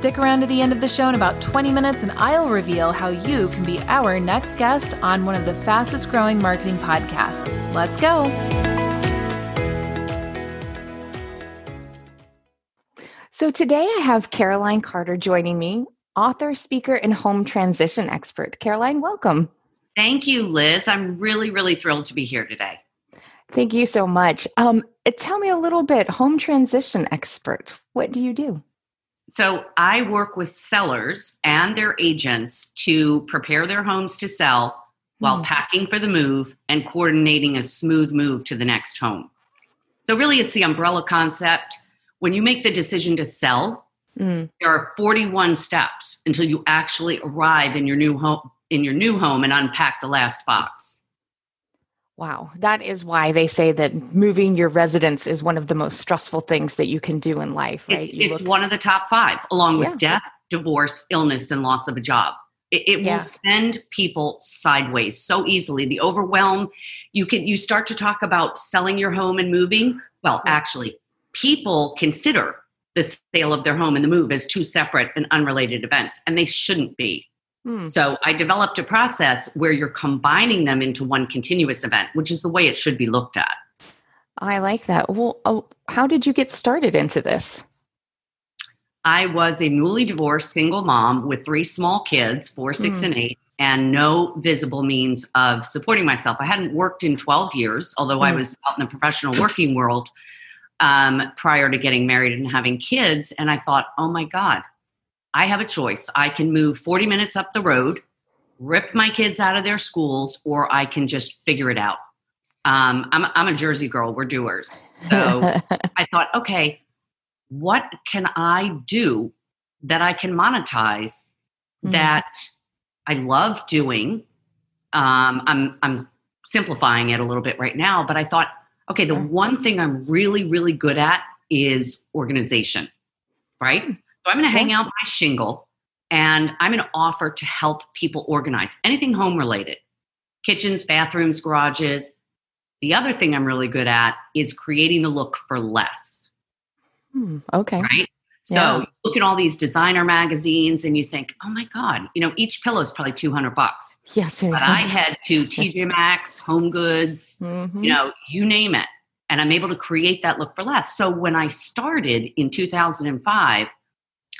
Stick around to the end of the show in about 20 minutes, and I'll reveal how you can be our next guest on one of the fastest growing marketing podcasts. Let's go. So, today I have Caroline Carter joining me, author, speaker, and home transition expert. Caroline, welcome. Thank you, Liz. I'm really, really thrilled to be here today. Thank you so much. Um, tell me a little bit, home transition expert. What do you do? So I work with sellers and their agents to prepare their homes to sell while mm. packing for the move and coordinating a smooth move to the next home. So really it's the umbrella concept. When you make the decision to sell, mm. there are 41 steps until you actually arrive in your new home in your new home and unpack the last box. Wow, that is why they say that moving your residence is one of the most stressful things that you can do in life, right? It's, it's one of the top five, along with yeah. death, divorce, illness, and loss of a job. It, it yeah. will send people sideways so easily. The overwhelm, you can you start to talk about selling your home and moving. Well, yeah. actually, people consider the sale of their home and the move as two separate and unrelated events, and they shouldn't be. Hmm. So I developed a process where you're combining them into one continuous event, which is the way it should be looked at. I like that. Well, oh, how did you get started into this? I was a newly divorced single mom with three small kids, four, six, mm. and eight, and no visible means of supporting myself. I hadn't worked in 12 years, although mm. I hmm. was out in the professional working world um, prior to getting married and having kids. And I thought, oh my God, I have a choice. I can move 40 minutes up the road, rip my kids out of their schools, or I can just figure it out. Um, I'm, I'm a Jersey girl. We're doers. So I thought, okay, what can I do that I can monetize mm-hmm. that I love doing? Um, I'm, I'm simplifying it a little bit right now, but I thought, okay, the one thing I'm really, really good at is organization, right? So I'm going to hang out my shingle and I'm going to offer to help people organize anything home related kitchens, bathrooms, garages. The other thing I'm really good at is creating the look for less. Hmm, okay. Right? So yeah. look at all these designer magazines and you think, oh my God, you know, each pillow is probably 200 bucks. Yeah, seriously. But I head to TJ Maxx, Home Goods, mm-hmm. you know, you name it. And I'm able to create that look for less. So when I started in 2005,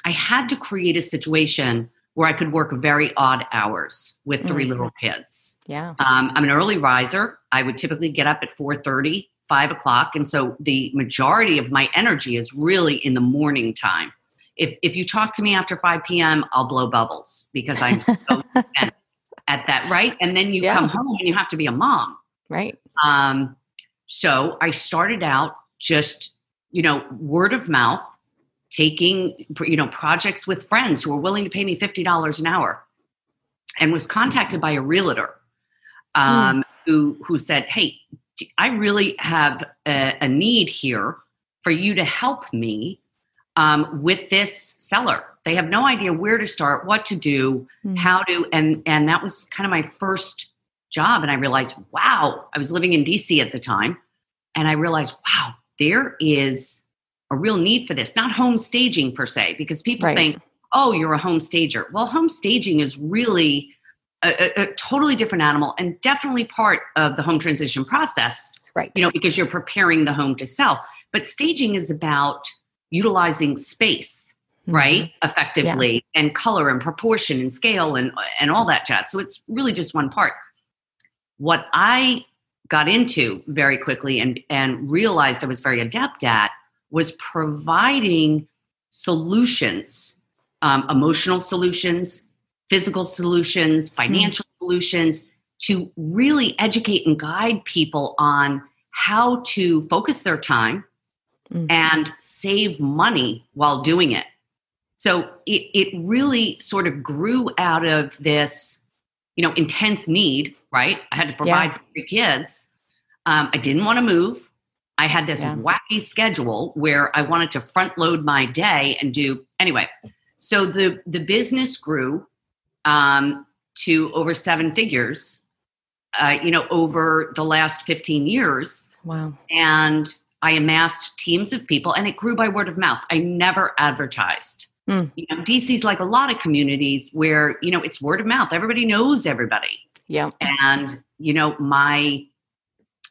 I had to create a situation where I could work very odd hours with 3 mm-hmm. little kids. Yeah. Um, I'm an early riser. I would typically get up at 4.30, 5 o'clock. And so the majority of my energy is really in the morning time. If, if you talk to me after 5 p.m., I'll blow bubbles because I'm so spent at that, right? And then you yeah. come home and you have to be a mom. Right. Um, so I started out just, you know, word of mouth taking you know projects with friends who were willing to pay me $50 an hour and was contacted by a realtor um, mm. who who said hey i really have a, a, need here for you to help me um, with this seller they have no idea where to start what to do mm. how to and and that was kind of my first job and i realized wow i was living in dc at the time and i realized wow there is a real need for this, not home staging per se, because people right. think, oh, you're a home stager. Well, home staging is really a, a, a, totally different animal and definitely part of the home transition process. Right. You know, because you're preparing the home to sell. But staging is about utilizing space, mm-hmm. right? Effectively yeah. and color and proportion and scale and and all that jazz. So it's really just one part. What I got into very quickly and and realized I was very adept at was providing solutions, um, emotional solutions, physical solutions, hmm. financial mm. solutions to really educate and guide people on how to focus their time mm. and save money while doing it. So it, it really sort of grew out of this, you know, intense need, right? I had to provide Yeah. for three kids. Um, I didn't want to move. I had this Yeah. wacky schedule where I wanted to front load my day and do anyway. So the the business grew um, to over seven figures, uh, you know, over the last fifteen years Wow. and I amassed teams of people, and it grew by word of mouth. I never advertised. Hmm. You know, DC's like a lot of communities where you know it's word of mouth. Everybody knows everybody, Yeah. and you know my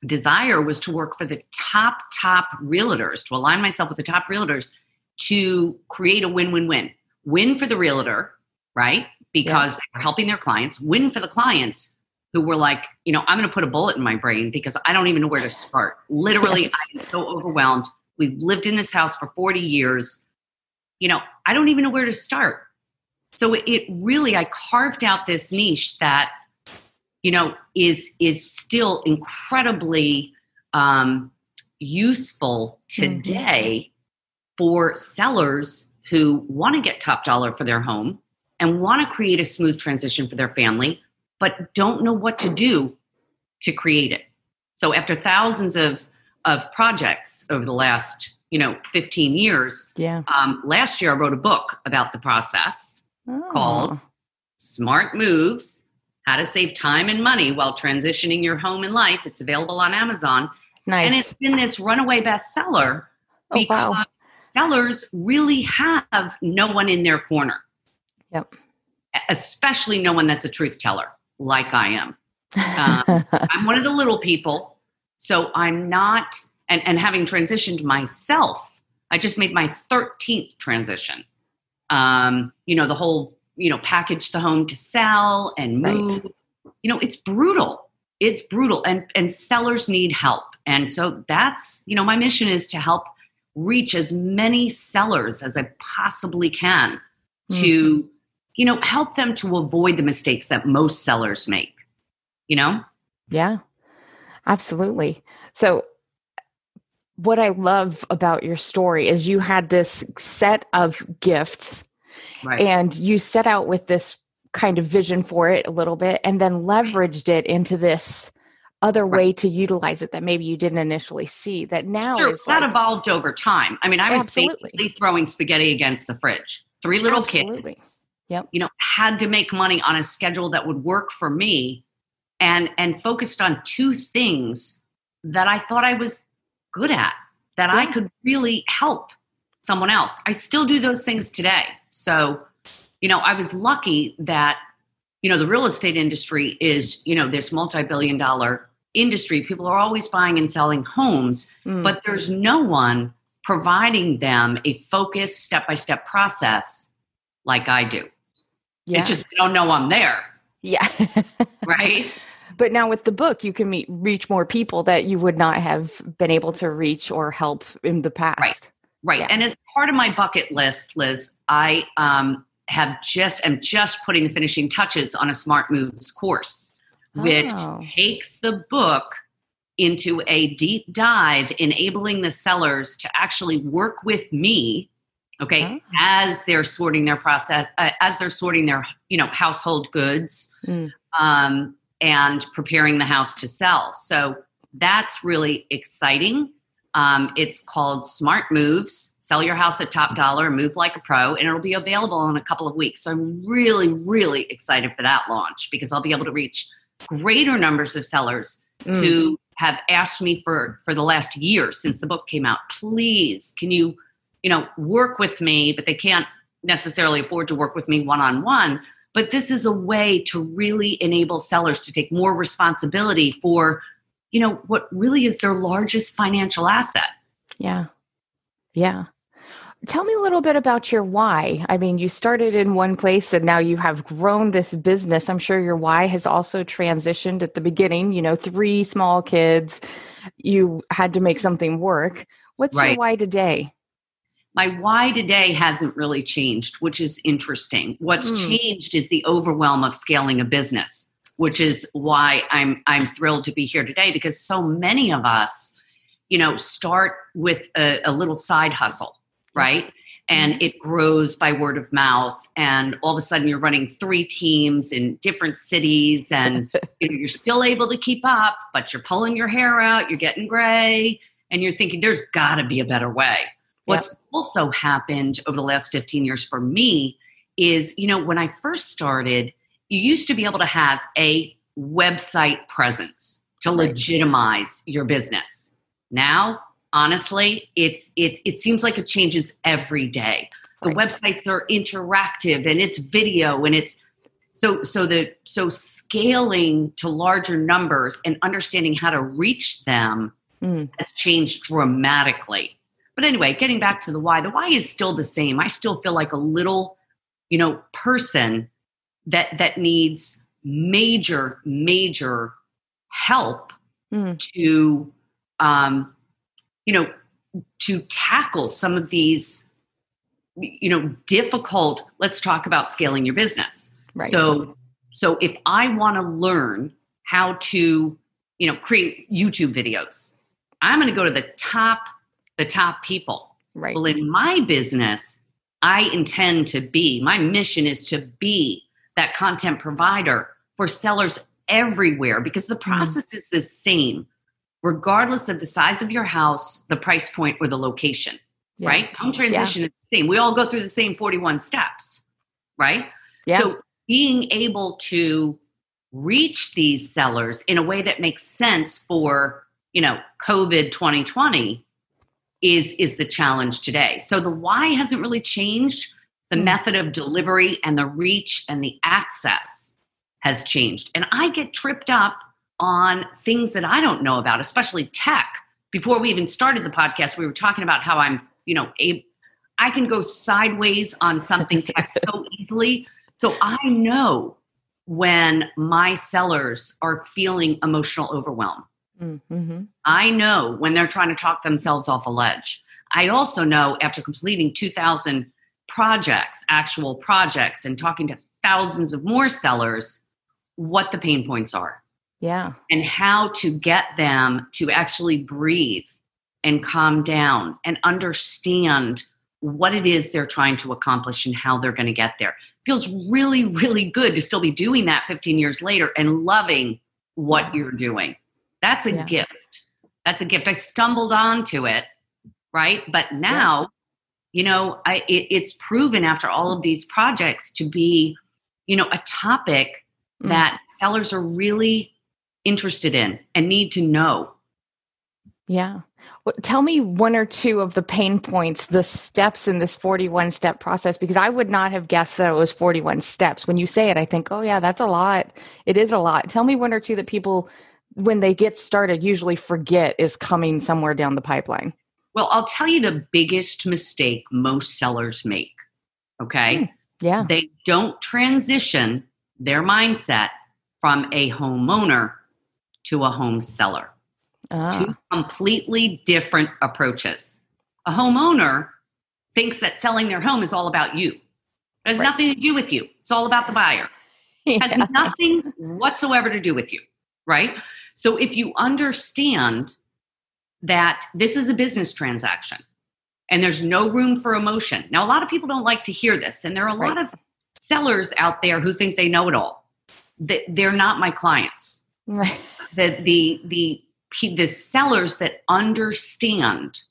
desire was to work for the top top realtors to align myself with the top realtors to create a win-win-win. Win for the realtor right? Because they're helping their clients. Win for the clients who were like you know i'm going to put a bullet in my brain because i don't even know where to start. Literally Yes. i'm so overwhelmed. We've lived in this house for 40 years. You know i don't even know where to start. So it really i carved out this niche that you know is is still incredibly um, useful today for sellers who want to get top dollar for their home and want to create a smooth transition for their family but don't know what to do to create it so after thousands of of projects over the last you know 15 years Yeah. um, last year i wrote a book about the process Oh. called Smart Moves How to Save Time and Money While Transitioning Your Home and Life. It's available on Amazon. Nice. And it's been this runaway bestseller Oh, because wow. sellers really have no one in their corner, Yep. especially no one that's a truth teller like I am. Um, I'm one of the little people. So I'm not, and, and having transitioned myself, I just made my 13th transition. Um, you know, the whole, you know, package the home to sell and Right. move. You know, it's brutal. It's brutal. And and sellers need help. And so that's, you know, my mission is to help reach as many sellers as I possibly can to, mm-hmm. you know, help them to avoid the mistakes that most sellers make. You know? Yeah, absolutely. So, what I love about your story is you had this set of gifts Right. and you set out with this kind of vision for it a little bit and then leveraged it into this other Right. way to utilize it that maybe you didn't initially see that now Sure, is that like, evolved over time. I mean, I was Absolutely. basically throwing spaghetti against the fridge. Three little Absolutely. kids, Yep. you know, had to make money on a schedule that would work for me, and and focused on two things that I thought I was good at, that I could really help someone else. I still do those things today. So, you know, I was lucky that you know the real estate industry is you know this multi-billion dollar industry. People are always buying and selling homes Mm, but there's no one providing them a focused step by step process like I do. yeah. It's just they don't know I'm there, yeah. right? but now with the book, you can meet, reach more people that you would not have been able to reach or help in the past. right. Yeah. And as part of my bucket list, Liz, I um, have just am just putting the finishing touches on a Smart Moves course, which Oh, takes the book into a deep dive, enabling the sellers to actually work with me. Okay, Oh. as they're sorting their process, uh, as they're sorting their you know household goods, Mm. um, and preparing the house to sell. So that's really exciting. Um, it's called Smart Moves: Sell Your House at Top Dollar, Move Like a Pro, and it'll be available in a couple of weeks. So I'm really, really excited for that launch because I'll be able to reach greater numbers of sellers mm, who have asked me for for the last year since the book came out please can you you know work with me? But they can't necessarily afford to work with me one on one but this is a way to really enable sellers to take more responsibility for you know what really is their largest financial asset yeah. Yeah. Tell me a little bit about your why. I mean, you started in one place and now you have grown this business. I'm sure your why has also transitioned at the beginning, you know, three small kids. You had to make something work. What's your why today? my why today hasn't really changed, which is interesting. What's Hmm. changed is the overwhelm of scaling a business, which is why I'm I'm thrilled to be here today because so many of us, you know, start with a, a little side hustle, right? and Mm-hmm. it grows by word of mouth and all of a sudden you're running three teams in different cities and you know, you're still able to keep up but you're pulling your hair out you're getting gray and you're thinking there's got to be a better way what's also happened over the last 15 years for me is you know when i first started you used to be able to have a website presence to legitimize your business. Now honestly it's it, it seems like it changes every day. The Right. websites are interactive and it's video and it's so so the so scaling to larger numbers and understanding how to reach them Mm. has changed dramatically. But anyway getting back to the why the why is still the same. I still feel like a little you know person that that needs major major help Mm. to um you know to tackle some of these you know difficult let's talk about scaling your business Right. so so if i want to learn how to you know create youtube videos i'm going to go to the top the top people right. well in my business i intend to be my mission is to be that content provider for sellers everywhere because the mm-hmm. process is the same regardless of the size of your house the price point or the location Yeah. right? Home transition is the same. We all go through the same 41 steps, right? Yeah. So being able to reach these sellers in a way that makes sense for, you know, COVID 2020 is is the challenge today. So the why hasn't really changed. The Mm. method of delivery and the reach and the access has changed. And I get tripped up on things that I don't know about, especially tech. Before we even started the podcast, we were talking about how I'm, you know, a, I can go sideways on something tech so easily. So I know when my sellers are feeling emotional overwhelm. Mm-hmm. I know when they're trying to talk themselves off a ledge. I also know after completing 2,000 projects, actual projects, and talking to thousands of more sellers, what the pain points are Yeah. and how to get them to actually breathe and calm down and understand what it is they're trying to accomplish and how they're going to get there. Feels really, really good to still be doing that 15 years later and loving what you're doing. That's a Yeah. gift. That's a gift. I stumbled onto it, right? But now, you know, I, it, it's proven after all of these projects to be, you know, a topic Mm. that sellers are really interested in and need to know. Yeah. Well, tell me one or two of the pain points, the steps in this 41 step process, because I would not have guessed that it was 41 steps. When you say it, I think, oh, yeah, that's a lot. It is a lot. Tell me one or two that people, when they get started, usually forget is coming somewhere down the pipeline. Well, I'll tell you the biggest mistake most sellers make. Okay. Yeah. They don't transition their mindset from a homeowner to a home seller. Ah, Two completely different approaches. A homeowner thinks that selling their home is all about you. It has Right. nothing to do with you. It's all about the buyer. It has yeah. nothing whatsoever to do with you, right? So if you understand that this is a business transaction and there's no room for emotion. Now, a lot of people don't like to hear this, and there are a lot of sellers out there who think they know it all. That they're not my clients. Right. The the the the sellers that understand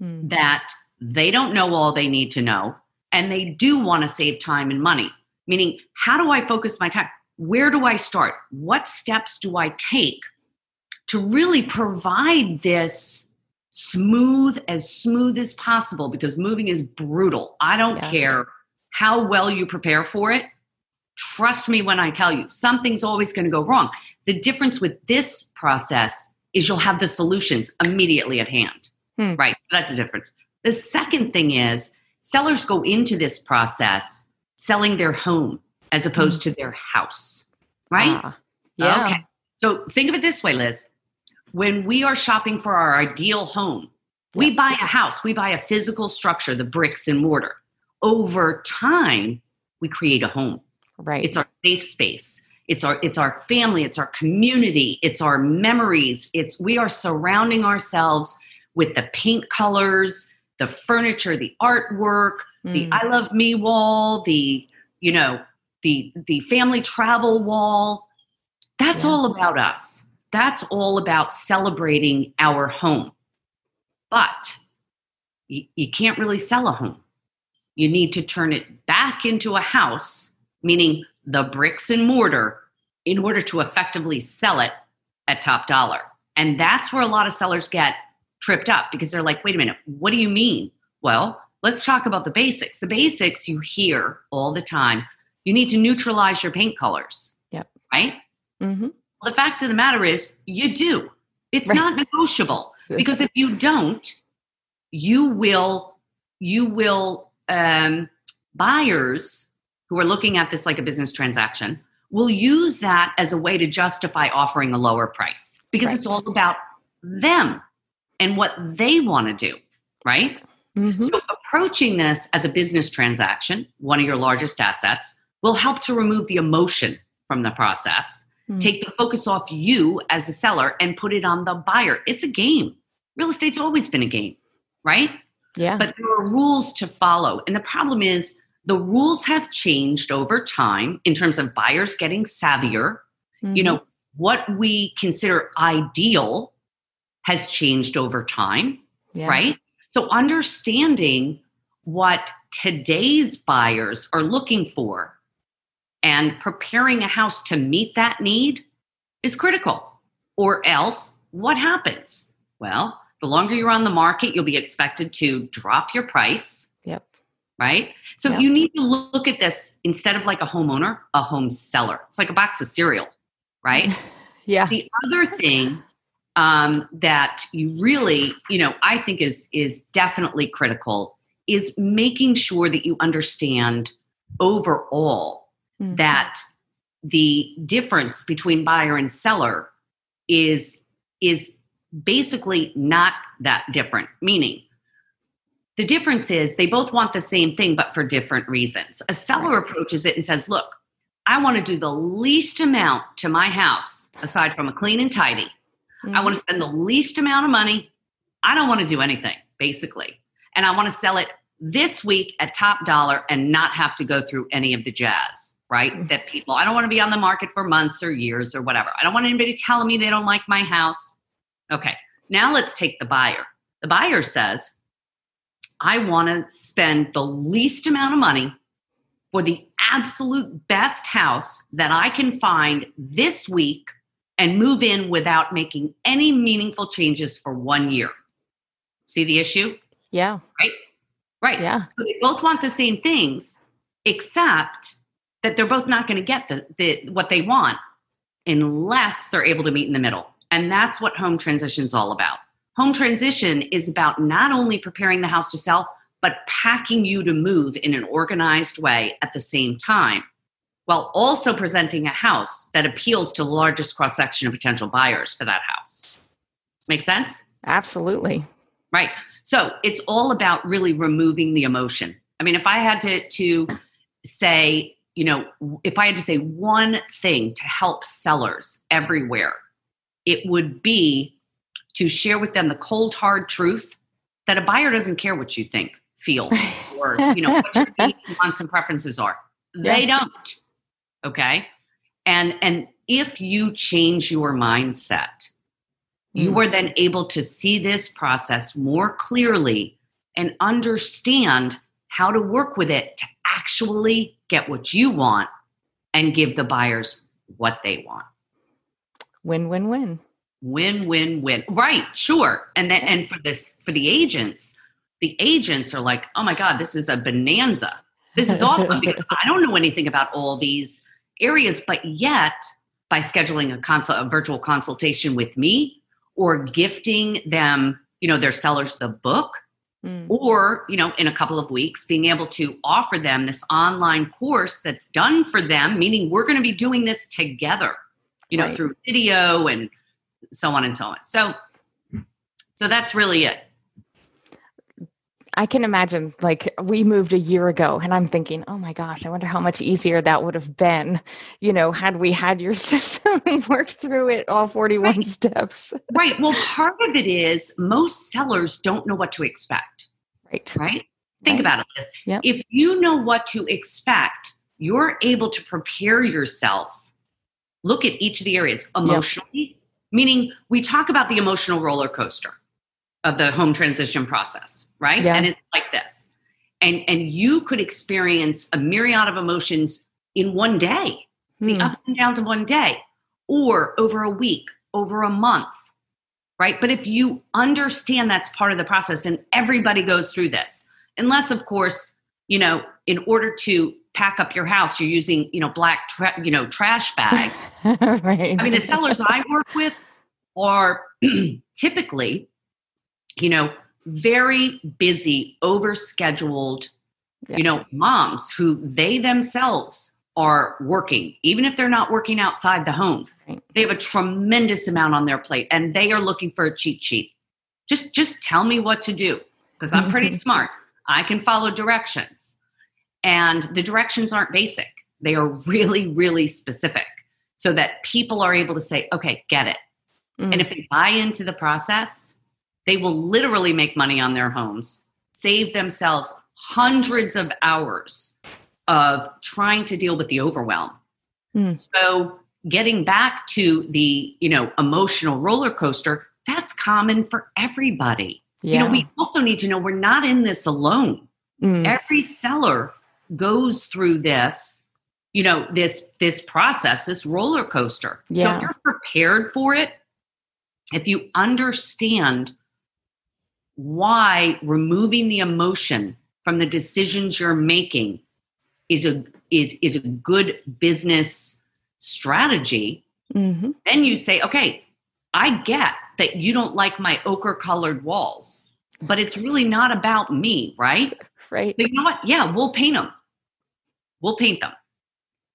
Hmm. that they don't know all they need to know and they do want to save time and money. Meaning, how do I focus my time? Where do I start? What steps do I take to really provide this smooth, as smooth as possible? Because moving is brutal. I don't Yeah. care how well you prepare for it. Trust me when I tell you, something's always going to go wrong. The difference with this process is you'll have the solutions immediately at hand. Hmm. Right. That's the difference. The second thing is sellers go into this process selling their home as opposed to their house. Right? Ah, yeah. Okay. So think of it this way, Liz. When we are shopping for our ideal home, we buy a house, we buy a physical structure, the bricks and mortar. Over time, we create a home. Right. It's our safe space. It's our it's our family, it's our community, it's our memories. It's we are surrounding ourselves with the paint colors, the furniture, the artwork, the Mm. I love me wall, the, you know, the the family travel wall. That's Yeah. all about us. That's all about celebrating our home. But you, you can't really sell a home. You need to turn it back into a house, meaning the bricks and mortar, in order to effectively sell it at top dollar. And that's where a lot of sellers get tripped up because they're like, wait a minute, what do you mean? Well, let's talk about the basics. The basics you hear all the time. You need to neutralize your paint colors. Yep. Right? hmm Well, the fact of the matter is, you do. It's Right. not negotiable because if you don't, you will, you will, um, buyers who are looking at this like a business transaction will use that as a way to justify offering a lower price because it's all about them and what they want to do, right? hmm So, approaching this as a business transaction, one of your largest assets, will help to remove the emotion from the process, Mm. take the focus off you as a seller, and put it on the buyer. It's a game. Real estate's always been a game, right? Yeah. But there are rules to follow. And the problem is, the rules have changed over time in terms of buyers getting savvier. You Mhm. know, what we consider ideal has changed over time Yeah. right? So understanding what today's buyers are looking for and preparing a house to meet that need is critical. Or else, what happens? Well, the longer you're on the market, you'll be expected to drop your price, Yep. right? So Yep. you need to look at this instead of like a homeowner, a home seller. It's like a box of cereal, right? Yeah. the other thing um, that you really you know i think is is definitely critical is making sure that you understand overall Mhm. that the difference between buyer and seller is is basically not that different meaning the difference is they both want the same thing but for different reasons a seller approaches it and says look i want to do the least amount to my house aside from a clean and tidy I Mhm. want to spend the least amount of money. I don't want to do anything, basically. And I want to sell it this week at top dollar and not have to go through any of the jazz, right? Mm. That people, I don't want to be on the market for months or years or whatever. I don't want anybody telling me they don't like my house. Okay, now let's take the buyer. The buyer says, I want to spend the least amount of money for the absolute best house that I can find this week and move in without making any meaningful changes for one year. See the issue? Yeah. Right? Right. Yeah. So they both want the same things, except that they're both not going to get the, the what they want unless they're able to meet in the middle. And that's what home transition is all about. Home transition is about not only preparing the house to sell, but packing you to move in an organized way at the same time, while also presenting a house that appeals to the largest cross section of potential buyers for that house. Make sense? Absolutely. Right. So it's all about really removing the emotion. I mean, if I had to to say, you know, if I had to say one thing to help sellers everywhere, it would be to share with them the cold hard truth that a buyer doesn't care what you think, feel, or you know what your needs, wants, and preferences are. They don't. Okay. And and if you change your mindset, you Mm. are then able to see this process more clearly and understand how to work with it to actually get what you want and give the buyers what they want. Win win win. Win win win. Right, sure. And then and for this for the agents, the agents are like, "Oh my god, this is a bonanza. This is awesome because I don't know anything about all these areas, but yet by scheduling a consult a virtual consultation with me or gifting them, you know, their sellers the book Mm. or, you know, in a couple of weeks being able to offer them this online course that's done for them, meaning we're going to be doing this together, you know, Right. through video and so on and so on. So so that's really it. I can imagine like we moved a year ago and I'm thinking, oh my gosh, I wonder how much easier that would have been, you know, had we had your system and worked through it all 41 Right. steps. Right. Well, part of it is most sellers don't know what to expect, Right. right? Think Right. about it, Liz. Yep. If you know what to expect, you're able to prepare yourself. Look at each of the areas emotionally, meaning we talk about the emotional roller coaster of the home transition process, right? Yeah. And it's like this. And and you could experience a myriad of emotions in one day the Hmm. ups and downs of one day or over a week, over a month, right? But if you understand that's part of the process, and everybody goes through this, unless, of course, you know, in order to pack up your house, you're using, you know, black, tra- you know, trash bags. right. I mean, the sellers I work with are typically, you know, very busy, overscheduled, Yeah. you know, moms who they themselves are working, even if they're not working outside the home. Right. They have a tremendous amount on their plate and they are looking for a cheat sheet. Just just tell me what to do because I'm pretty smart. I can follow directions. And the directions aren't basic. They are really really specific so that people are able to say, "Okay, get it." Mm. And if they buy into the process, they will literally make money on their homes, save themselves hundreds of hours of trying to deal with the overwhelm. Mm. So getting back to the, you know, emotional roller coaster, that's common for everybody. yeah. You know, we also need to know we're not in this alone. Mm. Every seller goes through this, you know, this this process, this roller coaster. So if you're prepared for it, if you understand why removing the emotion from the decisions you're making is a is is a good business strategy, Mhm. then you say, okay, I get that you don't like my ochre colored walls, but it's really not about me, right? Right. But you know what? Yeah, we'll paint them. We'll paint them.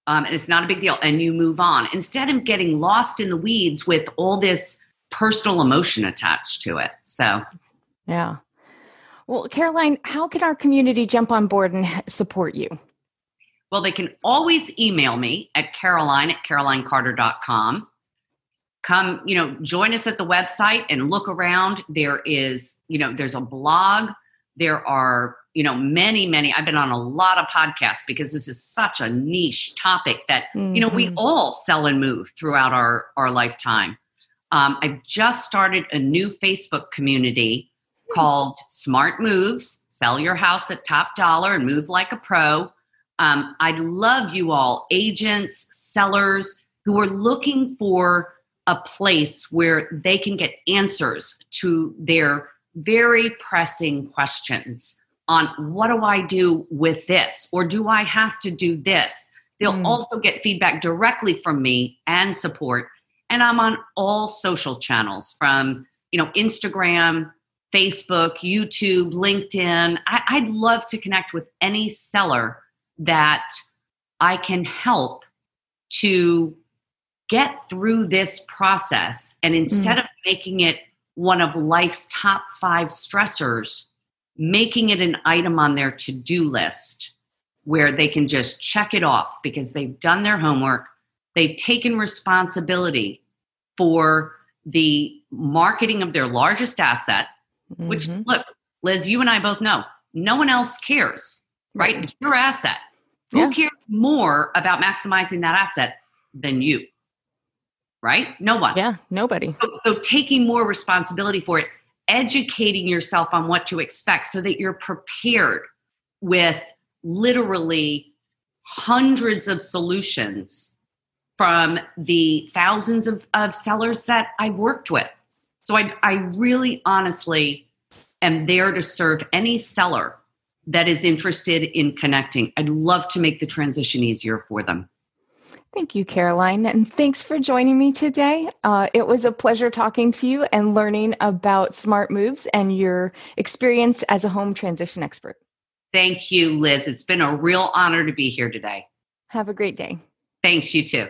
Um, and it's not a big deal. And you move on instead of getting lost in the weeds with all this personal emotion attached to it. So, Yeah. Well, Caroline, how can our community jump on board and support you? well, they can always email me at caroline at carolinecarter.com. Come, you know, join us at the website and look around. There is, you know, there's a blog. There are, you know, many, many. I've been on a lot of podcasts because this is such a niche topic that you know we Mhm. all sell and move throughout our our lifetime um, i've just started a new facebook community called smart moves sell your house at top dollar and move like a pro um, i'd love you all agents sellers who are looking for a place where they can get answers to their very pressing questions on what do i do with this or do i have to do this They'll Mm. also get feedback directly from me and support. And I'm on all social channels from, you know, Instagram, Facebook, YouTube, LinkedIn. I, I'd love to connect with any seller that I can help to get through this process. And instead mm. of making it one of life's top five stressors, making it an item on their to do list where they can just check it off because they've done their homework, they've taken responsibility for the marketing of their largest asset, which, Mhm. look, Liz, you and I both know no one else cares, right? Right. It's your asset. Yeah. Who cares more about maximizing that asset than you? Right? No one. Yeah, nobody. So, so taking more responsibility for it, educating yourself on what to expect so that you're prepared with literally hundreds of solutions from the thousands of, of sellers that I've worked with. So I, I really honestly am there to serve any seller that is interested in connecting. I'd love to make the transition easier for them. Thank you, Caroline. And thanks for joining me today. Uh, it was a pleasure talking to you and learning about smart moves and your experience as a home transition expert. Thank you, Liz. It's been a real honor to be here today. Have a great day. Thanks, you too.